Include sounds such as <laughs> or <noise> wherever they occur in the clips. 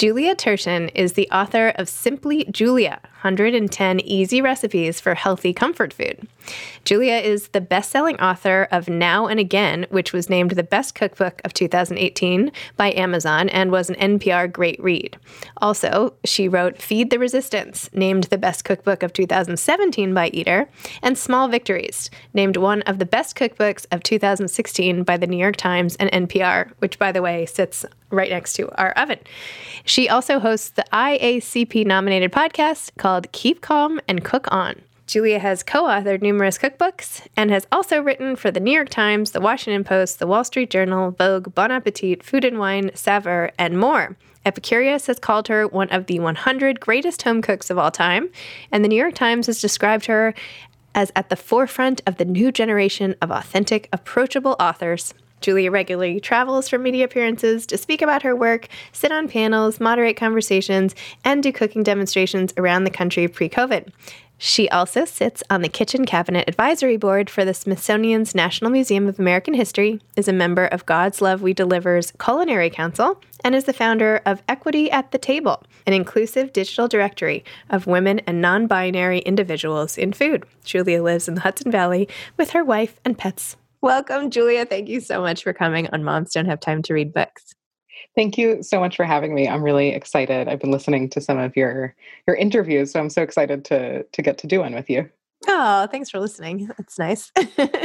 Julia Turshen is the author of Simply Julia 110 Easy Recipes for Healthy Comfort Food. Julia is the best selling author of Now and Again, which was named the best cookbook of 2018 by Amazon and was an NPR Great Read. Also, she wrote Feed the Resistance, named the best cookbook of 2017 by Eater, and Small Victories, named one of the best cookbooks of 2016 by the New York Times and NPR, which, by the way, sits right next to our oven. She also hosts the IACP nominated podcast called Keep Calm and Cook On. Julia has co authored numerous cookbooks and has also written for the New York Times, the Washington Post, the Wall Street Journal, Vogue, Bon Appetit, Food and Wine, Saveur, and more. Epicurious has called her one of the 100 greatest home cooks of all time, and the New York Times has described her as at the forefront of the new generation of authentic, approachable authors Julia regularly travels for media appearances to speak about her work, sit on panels, moderate conversations, and do cooking demonstrations around the country pre COVID. She also sits on the Kitchen Cabinet Advisory Board for the Smithsonian's National Museum of American History, is a member of God's Love We Deliver's Culinary Council, and is the founder of Equity at the Table, an inclusive digital directory of women and non binary individuals in food. Julia lives in the Hudson Valley with her wife and pets. Welcome, Julia. Thank you so much for coming on Moms Don't Have Time to Read Books. Thank you so much for having me. I'm really excited. I've been listening to some of your your interviews, so I'm so excited to to get to do one with you. Oh, thanks for listening. That's nice.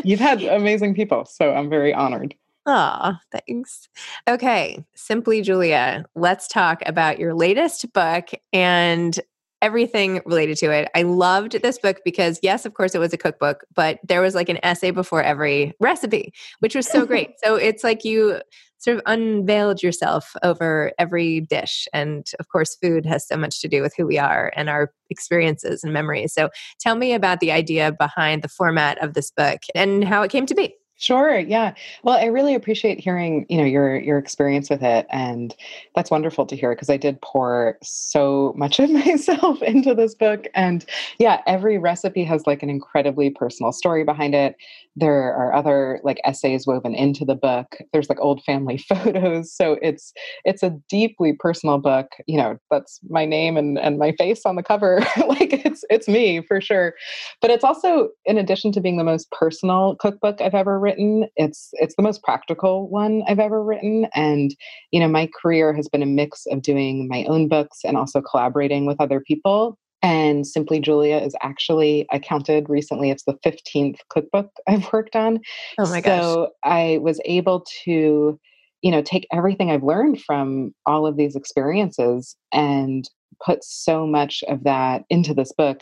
You've had <laughs> amazing people, so I'm very honored. Oh, thanks. Okay, Simply Julia, let's talk about your latest book and everything related to it. I loved this book because, yes, of course, it was a cookbook, but there was like an essay before every recipe, which was so great. <laughs> so it's like you sort of unveiled yourself over every dish. And of course, food has so much to do with who we are and our experiences and memories. So tell me about the idea behind the format of this book and how it came to be. Sure. Yeah. Well, I really appreciate hearing, you know, your your experience with it and that's wonderful to hear because I did pour so much of <laughs> myself into this book and yeah, every recipe has like an incredibly personal story behind it. There are other like essays woven into the book. There's like old family <laughs> photos, so it's it's a deeply personal book, you know, that's my name and and my face on the cover. <laughs> like it's it's me for sure. But it's also in addition to being the most personal cookbook I've ever written it's it's the most practical one i've ever written and you know my career has been a mix of doing my own books and also collaborating with other people and simply julia is actually i counted recently it's the 15th cookbook <laughs> i've worked on. Oh my gosh. So i was able to you know take everything i've learned from all of these experiences and put so much of that into this book.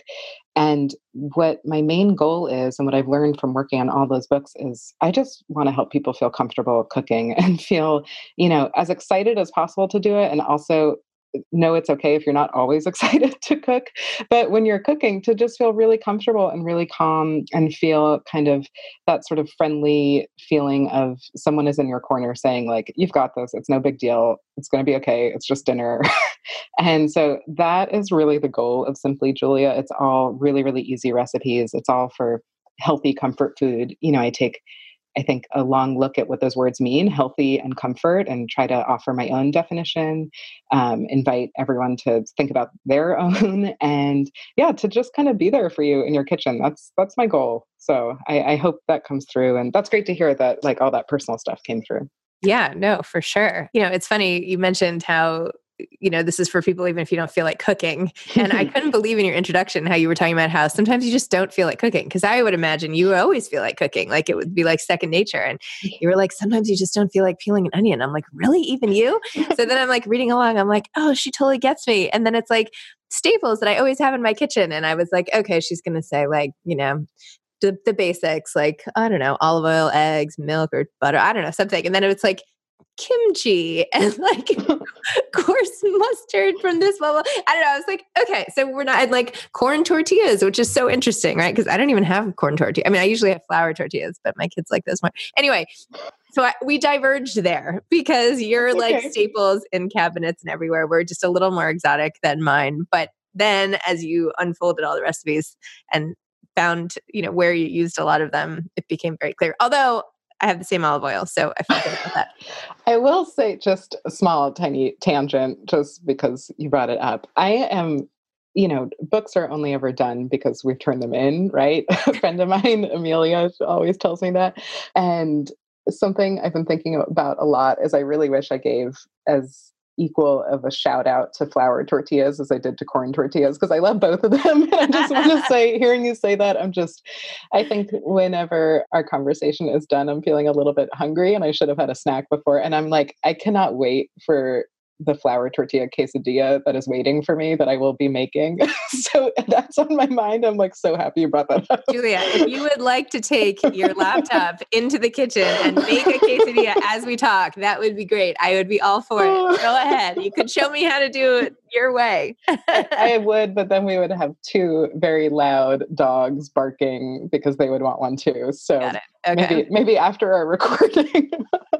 And what my main goal is, and what I've learned from working on all those books, is I just want to help people feel comfortable cooking <laughs> and feel, you know, as excited as possible to do it. And also know it's okay if you're not always <laughs> excited to cook but when you're cooking to just feel really comfortable and really calm and feel kind of that sort of friendly feeling of someone is in your corner saying like you've got this it's no big deal it's going to be okay it's just dinner. <laughs> And so that is really the goal of simply julia. It's all really really easy recipes it's all for healthy comfort food. You know i take I think, a long look at what those words mean healthy and comfort and try to offer my own definition, um, invite everyone to think about their <laughs> own, and yeah, to just kind of be there for you in your kitchen. That's that's my goal. So I, I hope that comes through. And that's great to hear that like all that personal stuff came through. Yeah, no, for sure. You know, it's funny you mentioned how you know, this is for people even if you don't feel like cooking. And I <laughs> couldn't believe in your introduction how you were talking about how sometimes you just don't feel like cooking. Cause I would imagine you always feel like cooking, like it would be like second nature. And you were like, sometimes you just don't feel like peeling an onion. I'm like, really? Even you? so then I'm like reading along, I'm like, oh, she totally gets me. And then it's like staples that I always have in my kitchen. And I was like, okay, she's going to say, like, you know, the, the basics, like, I don't know, olive oil, eggs, milk, or butter. I don't know, something. And then it's like kimchi and like <laughs> coarse mustard from this level. I don't know. I was like, okay, so we're not, and like corn tortillas, which is so interesting, right? Because I don't even have corn tortilla. I mean, I usually have flour tortillas, but my kids like this more. Anyway, so I, we diverged there because you're okay. like staples in cabinets and everywhere. We're just a little more exotic than mine. But then as you unfolded all the recipes and found, you know, where you used a lot of them, it became very clear. Although I have the same olive oil, so I feel good about that. <laughs> I will say just a small, tiny tangent, just because you brought it up. I am, you know, books are only ever done because we've turned them in, right? <laughs> a friend of mine, Amelia, always tells me that. And something I've been thinking about a lot is I really wish I gave as equal of a shout out to flour tortillas as I did to corn tortillas because I love both of them. and <laughs> I just want to <laughs> say, hearing you say that, I'm just, I think whenever our conversation is done, I'm feeling a little bit hungry and I should have had a snack before. And I'm like, I cannot wait for the flour tortilla quesadilla that is waiting for me that I will be making. <laughs> so that's on my mind. I'm like so happy you brought that up. Julia, if you would like to take your laptop into the kitchen and make a quesadilla as we talk, that would be great. I would be all for it. <laughs> Go ahead. You could show me how to do it your way. <laughs> I would, but then we would have two very loud dogs barking because they would want one too. So okay. maybe maybe after our <laughs> recording.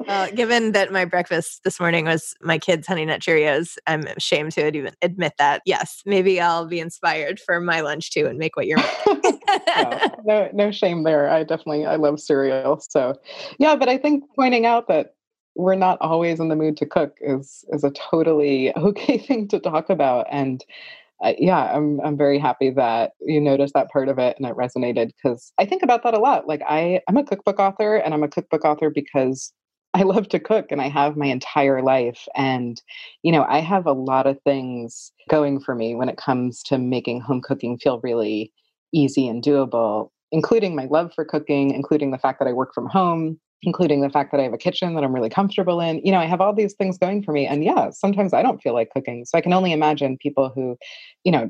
well, given that my breakfast this morning was my kids' honey nut Cheerios, I'm ashamed to even admit that. Yes, maybe I'll be inspired for my lunch too and make what you're making. <laughs> no, no, no shame there. I definitely I love cereal. So yeah, but I think pointing out that we're not always in the mood to cook is is a totally <laughs> okay thing to talk about and uh, yeah i'm i'm very happy that you noticed that part of it and it resonated because i think about that a lot like i i'm a cookbook author and i'm a cookbook author because i love to cook and i have my entire life and you know i have a lot of things going for me when it comes to making home cooking feel really easy and doable including my love for cooking including the fact that i work from home including the fact that I have a kitchen that I'm really comfortable in. You know, I have all these things going for me. And yeah, sometimes I don't feel like cooking. So I can only imagine people who, you know,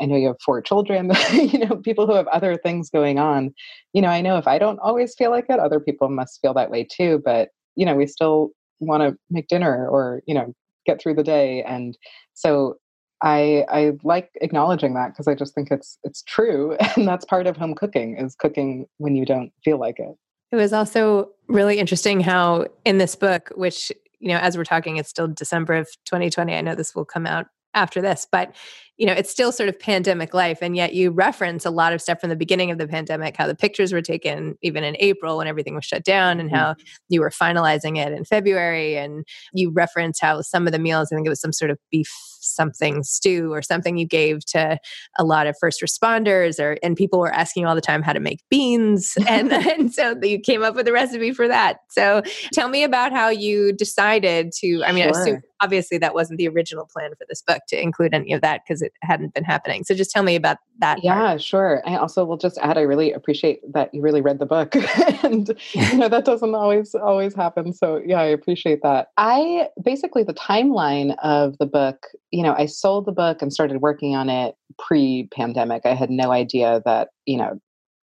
I know you have four children, <laughs> you know, people who have other things going on. You know, I know if I don't always feel like it, other people must feel that way too. But, you know, we still want to make dinner or, you know, get through the day. And so I I like acknowledging that because I just think it's it's true. <laughs> And that's part of home cooking is cooking when you don't feel like it. It was also really interesting how in this book, which, you know, as we're talking, it's still December of 2020. I know this will come out after this, but you know, it's still sort of pandemic life. And yet you reference a lot of stuff from the beginning of the pandemic, how the pictures were taken even in April when everything was shut down and mm-hmm. how you were finalizing it in February. And you reference how some of the meals, I think it was some sort of beef something stew or something you gave to a lot of first responders or and people were asking all the time how to make beans <laughs> and <laughs> and so you came up with a recipe for that so tell me about how you decided to i mean sure. I assume, obviously that wasn't the original plan for this book to include any of that because it hadn't been happening. So just tell me about that. Yeah, part. sure. I also will just add I really appreciate that you really read the book. <laughs> and you know that doesn't always always happen. So yeah, I appreciate that. I basically the timeline of the book, you know, I sold the book and started working on it pre-pandemic. I had no idea that, you know,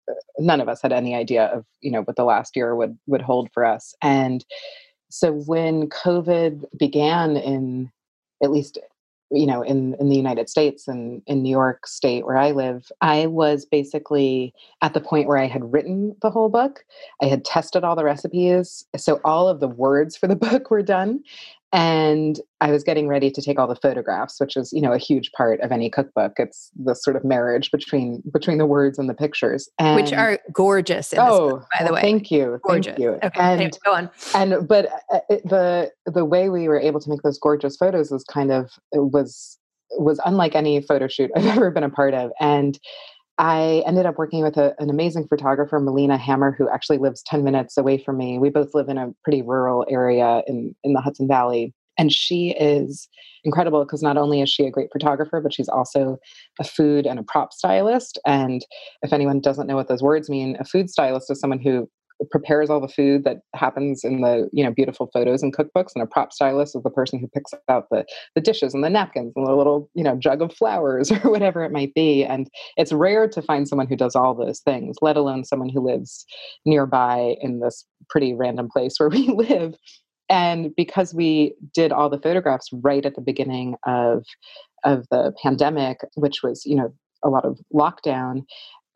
uh, none of us had any idea of, you know, what the last year would would hold for us. And so when COVID began in at least you know in in the united states and in new york state where i live i was basically at the point where i had written the whole book. I had tested all the recipes so all of the words for the <laughs> book were done and i was getting ready to take all the photographs which is you know a huge part of any cookbook. It's the sort of marriage between between the words and the pictures and, which are gorgeous oh book, by the way. thank you gorgeous. thank you okay and go on. and but uh, it, the the way we were able to make those gorgeous photos was kind of was was unlike any photo shoot i've <laughs> ever been a part of and I ended up working with a, an amazing photographer, Melina Hammer, who actually lives 10 minutes away from me. We both live in a pretty rural area in, in the Hudson Valley. And she is incredible because not only is she a great photographer, but she's also a food and a prop stylist. And if anyone doesn't know what those words mean, a food stylist is someone who prepares all the food that happens in the you know beautiful photos and cookbooks and a prop stylist is the person who picks out the the dishes and the napkins and the little you know jug of flowers <laughs> or whatever it might be and it's rare to find someone who does all those things let alone someone who lives nearby in this pretty random place where <laughs> we live and because we did all the photographs right at the beginning of of the pandemic which was you know a lot of lockdown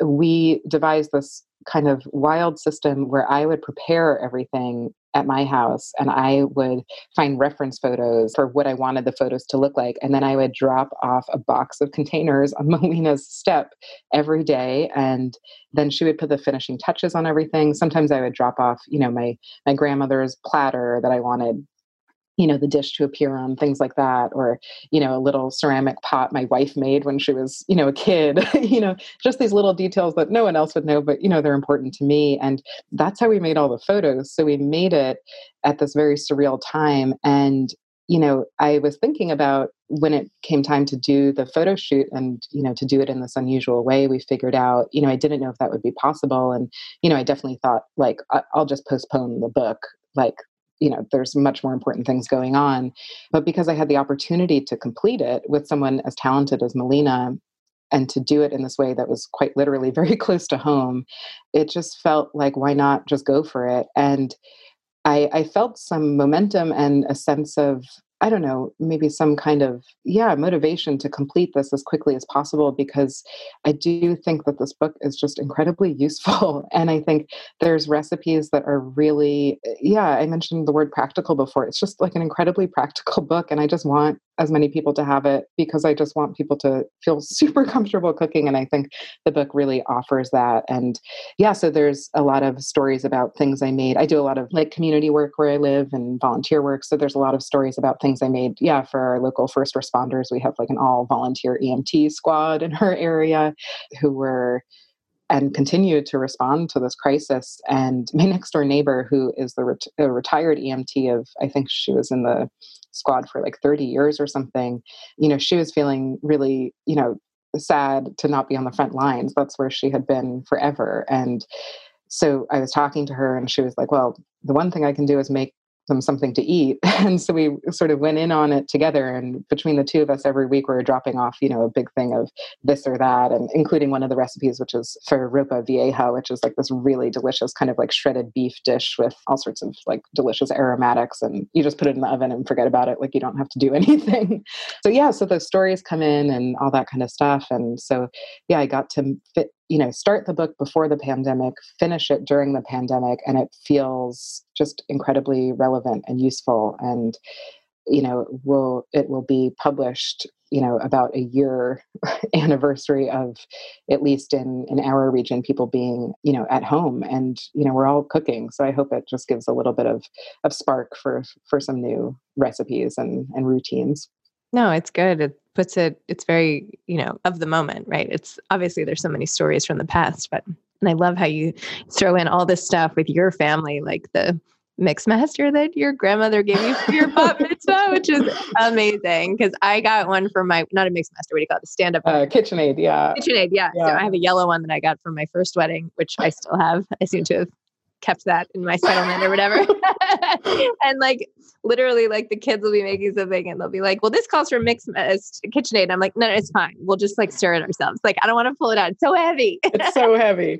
we devised this kind of wild system where I would prepare everything at my house and I would find reference photos for what I wanted the photos to look like. And then I would drop off a box of containers on <laughs> Melina's step every day. And then she would put the finishing touches on everything. Sometimes I would drop off, you know, my my grandmother's platter that I wanted you know the dish to appear on things like that or you know a little ceramic pot my wife made when she was you know a kid <laughs> you know just these little details that no one else would know but you know they're important to me and that's how we made all the photos so we made it at this very surreal time and you know i was thinking about when it came time to do the photo shoot and you know to do it in this unusual way we figured out you know i didn't know if that would be possible and you know i definitely thought like i'll just postpone the book like you know there's much more important things going on but because i had the opportunity to complete it with someone as talented as melina and to do it in this way that was quite literally <laughs> very close to home it just felt like why not just go for it? And I, I felt some momentum and a sense of I don't know, maybe some kind of, yeah, motivation to complete this as quickly as possible because I do think that this book is just incredibly <laughs> useful. And I think there's recipes that are really, eh, yeah, I mentioned the word practical before. It's just like an incredibly practical <laughs> book. And I just want as many people to have it because I just want people to feel <laughs> super comfortable cooking. And I think the book really offers that. And yeah, so there's a lot of stories about things I made. I do a lot of like community work where I live and volunteer work. So there's a lot of stories about things I made. Yeah, for our local first responders, we have like an all volunteer EMT squad in our area who were and continue to respond to this crisis. And my <laughs> next door neighbor, who is the ret- retired EMT of, I think she was in the squad for like 30 years or something, you know, she was feeling really, you know, sad to not be on the front lines. That's where she had been forever. And so I was talking to her and she was like, well, the one thing I can do is make them something to eat. <laughs> And so we sort of went in on it together. And between the two of us, every week we were dropping off, you know, a big thing of this or that, and including one of the recipes, which is for ropa vieja, which is like this really delicious kind of like shredded beef dish with all sorts of like delicious aromatics. And you just put it in the oven and forget about it. Like you don't have to do <laughs> anything. so yeah, so the stories come in and all that kind of stuff. And so yeah, I got to fit you know start the book before the pandemic finish it during the pandemic and it feels just incredibly relevant and useful and you know will it will be published you know about a year <laughs> anniversary of at least in in our region people being you know at home and you know we're all cooking. So i hope it just gives a little bit of of spark for for some new recipes and and routines no, it's good. It puts it, it's very, you know, of the moment, right? It's obviously there's so many stories from the past, but, and I love how you throw in all this stuff with your family, like the mixmaster that your grandmother gave you for your bat mitzvah, which is amazing. Cause I got one for my, not a mixmaster, what do you call it? The stand up. Uh, KitchenAid. Yeah. KitchenAid. Yeah. yeah. So I have a yellow one that I got from my first wedding, which I still have. I seem to have kept that in my settlement or whatever. <laughs> <laughs> and like literally, like the kids will be making something and they'll be like, "Well, this calls for mixed uh, KitchenAid." I'm like, "No, no, it's fine. We'll just like stir it ourselves." Like, I don't want to pull it out. It's so heavy. it's so <laughs> heavy.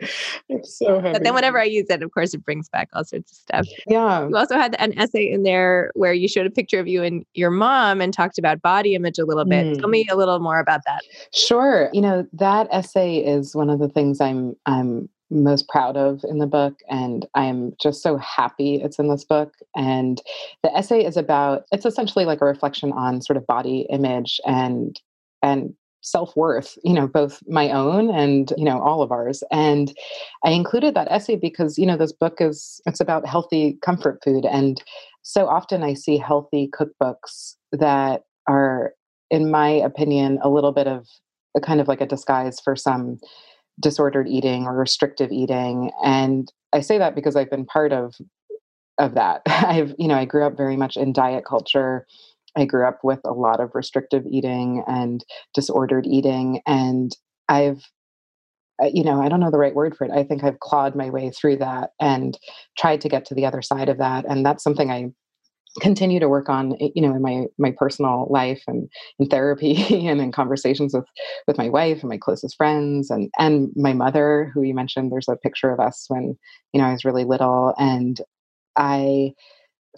It's so heavy. But then whenever I use it, of course, it brings back all sorts of stuff. Yeah. You also had an essay in there where you showed a picture of you and your mom and talked about body image a little bit. Mm. Tell me a little more about that. Sure. You know, that essay is one of the things I'm I'm most proud of in the book. And I'm just so happy it's in this book. And the essay is about, it's essentially like a reflection on sort of body image and, and self-worth you know both my own and you know all of ours and i included that essay because you know this book is it's about healthy comfort food and so often i see healthy cookbooks that are in my opinion a little bit of a kind of like a disguise for some disordered eating or restrictive eating and i say that because i've been part of of that <laughs> i've you know i grew up very much in diet culture i grew up with a lot of restrictive eating and disordered eating and i've uh, you know, I don't know the right word for it. I think I've clawed my way through that and tried to get to the other side of that. And that's something I continue to work on eh, you know in my my personal life and in therapy <laughs> and in conversations with with my wife and my closest friends and and my mother who you mentioned there's a picture of us when you know I was really little and I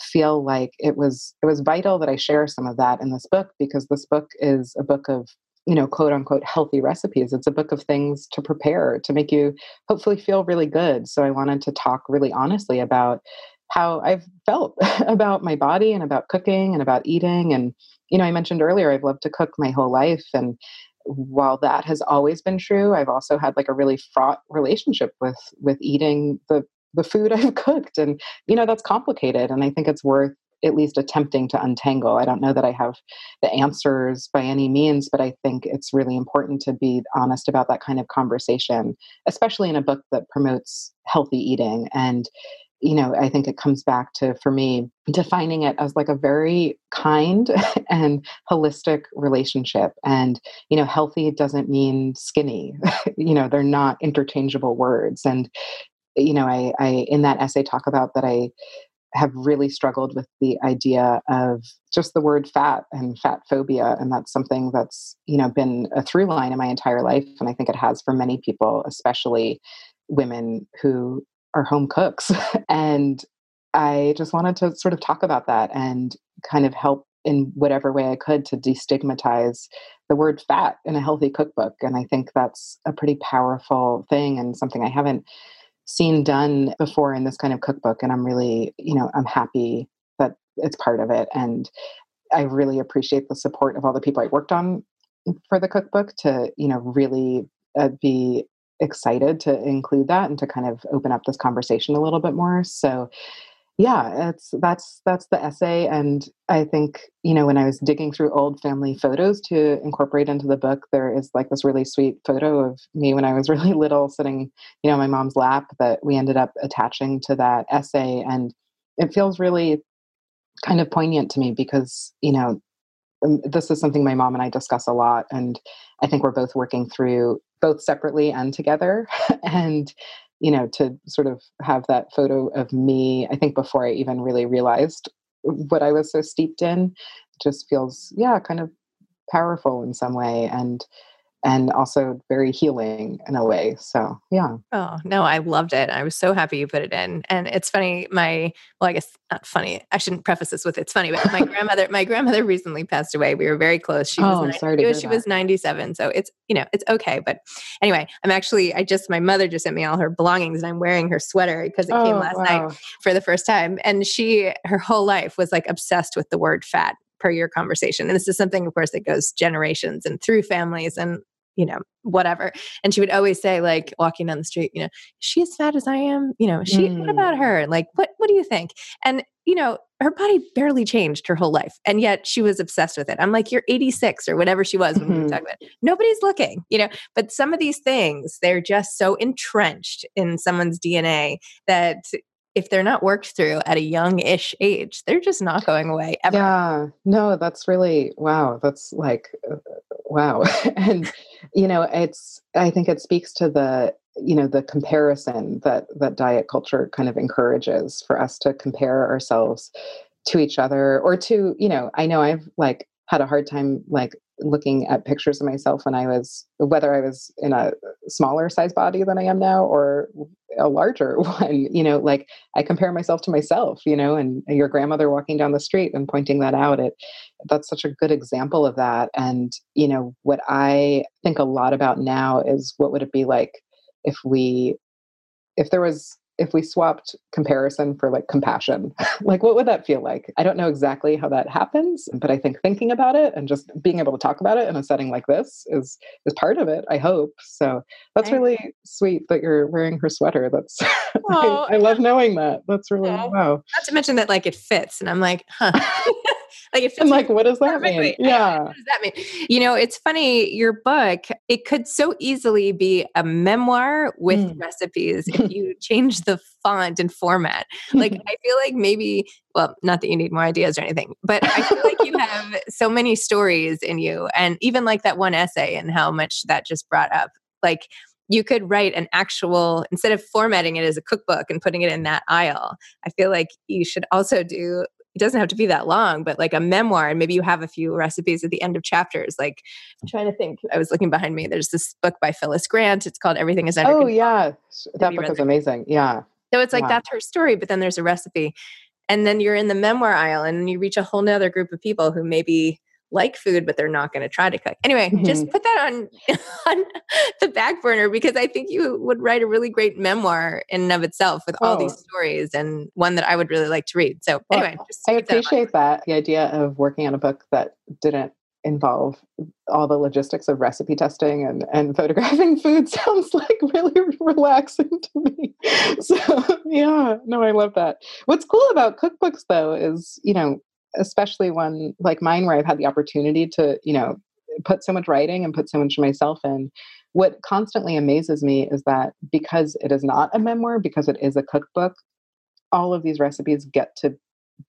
feel like it was it was vital that I share some of that in this book because this book is a book of you know quote unquote healthy recipes. It's a book of things to prepare to make you hopefully feel really good. So i wanted to talk really honestly about how i've felt <laughs> about my body and about cooking and about eating and you know i mentioned earlier i've loved to cook my whole life and while that has always been true i've also had like a really fraught relationship with with eating the the food <laughs> i've cooked and you know that's complicated and i think it's worth at least attempting to untangle. I don't know that I have the answers by any means, but I think it's really important to be honest about that kind of conversation, especially in a book that promotes healthy eating. And, you know, I think it comes back to, for me, defining it as like a very kind <laughs> and holistic relationship. And, you know, healthy doesn't mean skinny. <laughs> you know, they're not interchangeable words. And, you know, I, I, in that essay, talk about that I, have really struggled with the idea of just the word fat and fat phobia and that's something that's you know been a through line in my entire life and i think it has for many people especially women who are home cooks <laughs> and i just wanted to sort of talk about that and kind of help in whatever way i could to destigmatize the word fat in a healthy cookbook and i think that's a pretty powerful thing and something i haven't seen done before in this kind of cookbook and i'm really you know i'm happy that it's part of it and i really appreciate the support of all the people i worked on for the cookbook to you know really uh, be excited to include that and to kind of open up this conversation a little bit more. So yeah it's that's that's the essay and i think you know when i was digging through old family photos to incorporate into the book there is like this really sweet photo of me when i was <laughs> really little sitting you know my mom's lap that we ended up attaching to that essay and it feels really kind of poignant to me because you know um, this is something my mom and i discuss a lot and i think we're both working through both separately and together <laughs> and you know, to sort of have that photo of me, I think before I even really realized what I was so steeped in, just feels, yeah, kind of powerful in some way. And and also very healing in a way. So, yeah. Oh, no, I loved it. I was so happy you put it in. And it's funny, my, well, I guess not funny. I shouldn't preface this with it's funny, but my grandmother, my grandmother recently passed away. We were very close. She oh, was, 90, sorry to she was 97. So it's, you know, it's okay. But anyway, I'm actually, I just, my mother just sent me all her belongings and I'm wearing her sweater because it oh, came last wow. night for the first time. And she, her whole life was like obsessed with the word fat per your conversation. And this is something, of course, that goes generations and through families. And you know, whatever. And she would always say, like, walking down the street, you know, she as fat as I am? You know, she, mm. what about her? Like, what, what do you think? And, you know, her body barely changed her whole life. And yet she was obsessed with it. I'm like, you're 86 or whatever she was when mm-hmm. we were talking about it. Nobody's looking, you know, but some of these things, they're just so entrenched in someone's DNA that if they're not worked through at a young-ish age, they're just not going away ever. Yeah, no, that's really wow. That's like uh, wow, <laughs> and you know, it's. I think it speaks to the you know the comparison that that diet culture kind of encourages for us to compare ourselves to each other or to you know i know i've like had a hard time like looking at pictures of myself when I was, whether I was in a smaller size body than I am now or a larger <laughs> one, you know, like I compare myself to myself, you know, and your grandmother walking down the street and pointing that out. It, that's such a good example of that. And, you know, what I think a lot about now is what would it be like if we, if there was if we swapped comparison for like compassion <laughs> like what would that feel like? I don't know exactly how that happens but i think thinking about it and just being able to talk about it in a setting like this is is part of it i hope. So that's really sweet that you're wearing her sweater. That's <laughs> I, I, love knowing that. That's really wow. Not to mention that like it fits and i'm like huh <laughs> like it feels like, what does that mean? Yeah. What does that mean? You know, it's funny, your book, it could so easily be a memoir with mm. recipes if <laughs> you change the font and format. Like <laughs> I feel like maybe, well, not that you need more ideas or anything, but I feel like you <laughs> have so many stories in you. And even like that one essay and how much that just brought up. Like you could write an actual instead of formatting it as a cookbook and putting it in that aisle i feel like you should also do it doesn't have to be that long but like a memoir and maybe you have a few recipes at the end of chapters like i'm trying to think i was looking behind me there's this book by phyllis grant it's called everything is under oh yeah that book is amazing yeah so it's like yeah. that's her story but then there's a recipe and then you're in the memoir aisle and you reach a whole nother group of people who maybe like food, but they're not going to try to cook. Anyway, mm-hmm. just put that on <laughs> on the back burner because I think you would write a really great memoir in and of itself with oh. all these oh. stories and one that I would really like to read. So well, anyway, I appreciate that, that the idea of working on a book that didn't involve all the logistics of recipe testing and, and <laughs> photographing food sounds like really <laughs> relaxing to me. So yeah, no, I love that. What's cool about cookbooks though is, you know, especially one like mine where I've had the opportunity to, you know, put so much writing and put so much myself in. What constantly amazes me is that because it is not a memoir, because it is a cookbook, all of these recipes get to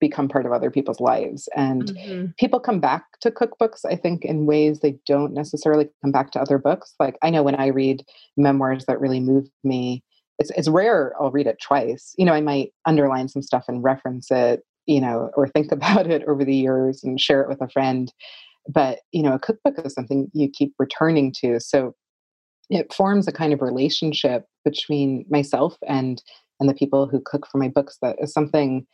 become part of other people's lives. And mm-hmm. people come back to cookbooks, I think, in ways they don't necessarily come back to other books. Like I know when I read memoirs that really move me, it's, it's rare I'll read it twice. You know, I might underline some stuff and reference it you know, or think <laughs> about it over the years and share it with a friend. But, you know, a cookbook is something you keep returning to. So it forms a kind of relationship between myself and and the people who cook for my books that is something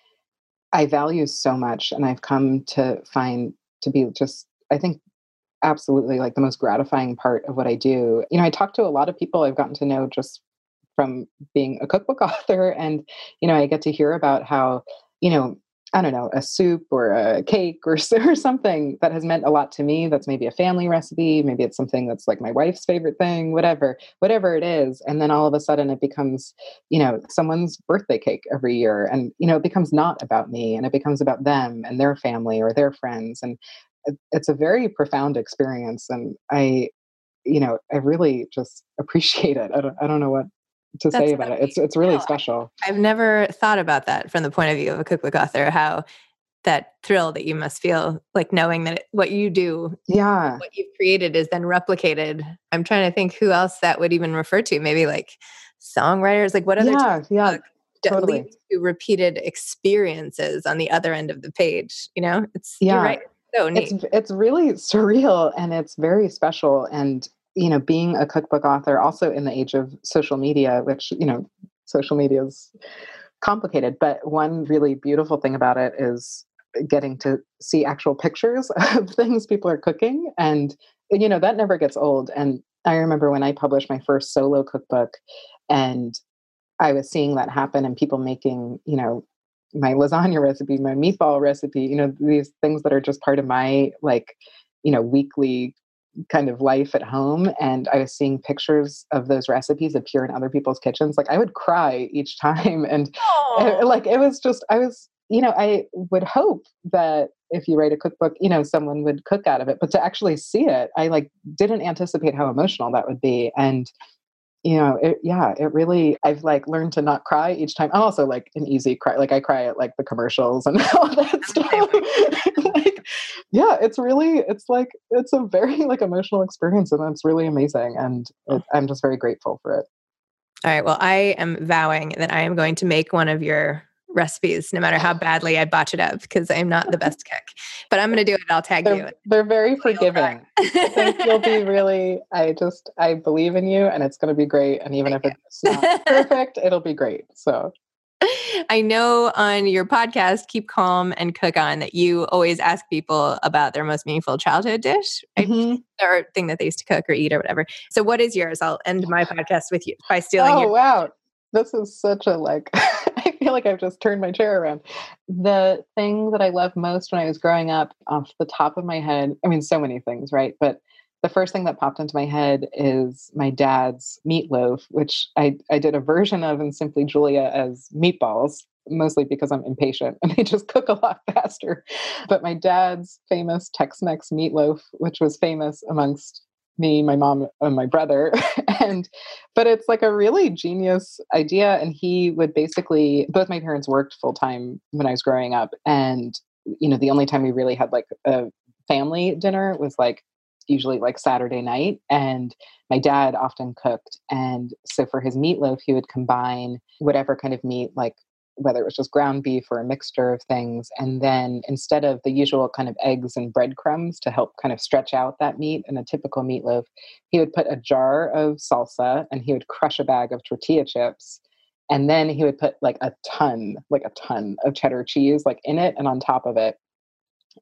I value so much and I've come to find to be just I think absolutely like the most gratifying part of what I do. You know, I talk to a lot of people I've gotten to know just from being a cookbook <laughs> author and you know, I get to hear about how, you know, I don't know, a soup or a cake or, <laughs> or something that has meant a lot to me. That's maybe a family recipe. Maybe it's something that's like my wife's favorite thing, whatever, whatever it is. And then all of a sudden it becomes, you know, someone's birthday cake every year. And, you know, it becomes not about me and it becomes about them and their family or their friends. And it's a very profound experience. And I, you know, I really just <laughs> appreciate it. I don't, I don't know what to That's say about it. It's it's really no, special. I've never thought about that from the point of view of a cookbook author. How that thrill that you must feel like knowing that it, what you do yeah what you've created is then replicated i'm trying to think who else that would even refer to maybe like songwriters like what other yeah yeah totally. to repeated experiences on the other end of the page you know it's yeah right so neat. It's, it's really surreal and it's very special and you know, being a cookbook author, also in the age of social media, which, you know, social media is complicated, but one really beautiful thing about it is getting to see actual pictures <laughs> of things people are cooking. And, you know, that never gets old. And I remember when I published my first solo cookbook and I was seeing that happen and people making, you know, my lasagna recipe, my meatball recipe, you know, these things that are just part of my like, you know, weekly kind of life at home and I was seeing pictures of those recipes appear in other people's kitchens, like I would cry each <laughs> time. And eh, it, like it was just, I was, you know, I would hope that if you write a cookbook, you know, someone would cook out of it. But to actually see it, I like didn't anticipate how emotional that would be. And you know, it, yeah, it really, I've like learned to not cry each time. I'm also like an easy cry. Like I cry at like the commercials and <laughs> all that <laughs> stuff. Yeah, it's really, it's like, it's a very <laughs> like emotional experience and it's really amazing. And oh. it, I'm just very grateful for it. All right. Well, I am vowing that I am going to make one of your recipes, no matter how badly I botch it up, because I'm not the best cook. But I'm going to do it. I'll tag they're, you. They're very forgiving. I think you'll be really. I just I believe in you, and it's going to be great. And even Thank if it's not <laughs> perfect, it'll be great. So. <laughs> I know on your podcast, Keep Calm and Cook On, that you always ask people about their most meaningful childhood dish right? mm-hmm. or thing that they used to cook or eat or whatever. So, what is yours? I'll end my <sighs> podcast with you by stealing. Oh your- wow, this is such a like <laughs> I feel like I've just turned my chair around. The thing that I loved most when I was growing up, off the top of my head, I mean, so many things, right? But the first thing that popped into my head is my dad's meatloaf, which I, I did a version of in Simply Julia as meatballs, mostly because I'm impatient and <laughs> they just cook a lot <laughs> faster. But my dad's famous Tex Mex meatloaf, which was famous amongst me, my mom, and my brother. <laughs> and but it's like a really genius idea. And he would basically both my parents worked full time when I was growing up. And, you know, the only time we really had like a family dinner was like usually like Saturday night. And my dad often cooked. And so for his meatloaf, he would combine whatever kind of meat, like whether it was just ground beef or a mixture of things. And then instead of the usual kind of eggs and breadcrumbs to help kind of stretch out that meat in a typical meatloaf, he would put a jar of salsa and he would crush a bag of tortilla chips. And then he would put like a ton, like a ton of cheddar cheese, like in it and on top of it.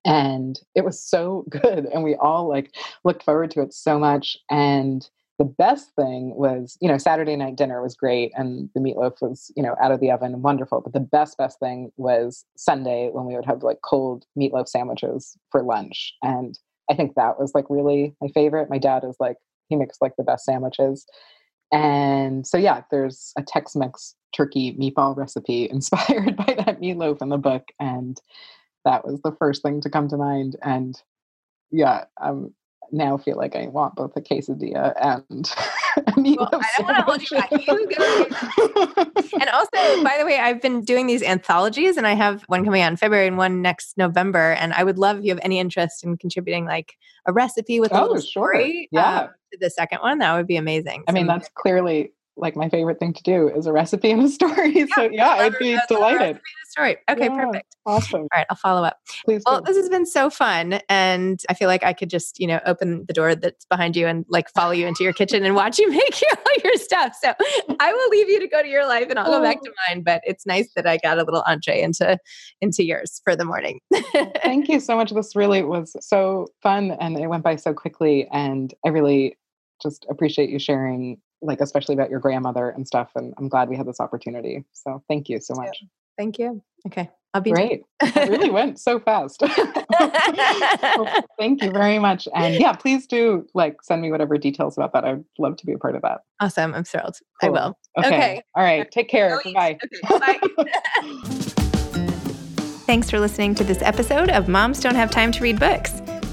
And it was so <laughs> good. And we all like looked forward to it so much. And the best thing was, you know, Saturday night dinner was great and the meatloaf was, you know, out of the oven wonderful. But the best, best thing was Sunday when we would have like cold meatloaf sandwiches for lunch. And I think that was like really my favorite. My dad is like, he makes like the best sandwiches. And so, yeah, there's a Tex Mex turkey meatball recipe <laughs> inspired by that meatloaf in the book. And that was the first thing to come to mind. And yeah, um, now feel like I want both a quesadilla and <laughs> a well, I don't want to hold you back. and also, by the way, I've been doing these anthologies, and I have one coming out in February and one next November. And I would love if you have any interest in contributing, like a recipe with a oh, little story, sure. yeah, um, to the second one. That would be amazing. I mean, that's clearly like my favorite thing to do is a recipe and a <laughs> story. Yeah, so yeah, I'd be delighted. Story. Okay, yeah, perfect. Awesome. All right, I'll follow up. Please. Well, do. this has been so fun, and I feel like I could just you know open the door that's behind you and like follow you into your kitchen and watch you <laughs> make your, all your stuff. So I will leave you to go to your life, and I'll go back to oh. mine. But it's nice that I got a little entree into into yours for the morning. Thank you so much. This really was so fun, and it went by so quickly, and I really just appreciate you sharing like especially about your grandmother and stuff. And I'm glad we had this opportunity. So thank you so much. Thank you. Okay. I'll be great. it really <laughs> went so fast. <laughs> well, <laughs> thank you very much. And yeah, please do like send me whatever details about that. I'd love to be a part of that. Awesome. I'm thrilled. Cool. I will. Okay. okay. All right. Take care. Bye. Okay. Bye. Thanks for listening to this episode of Moms Don't Have Time to Read Books.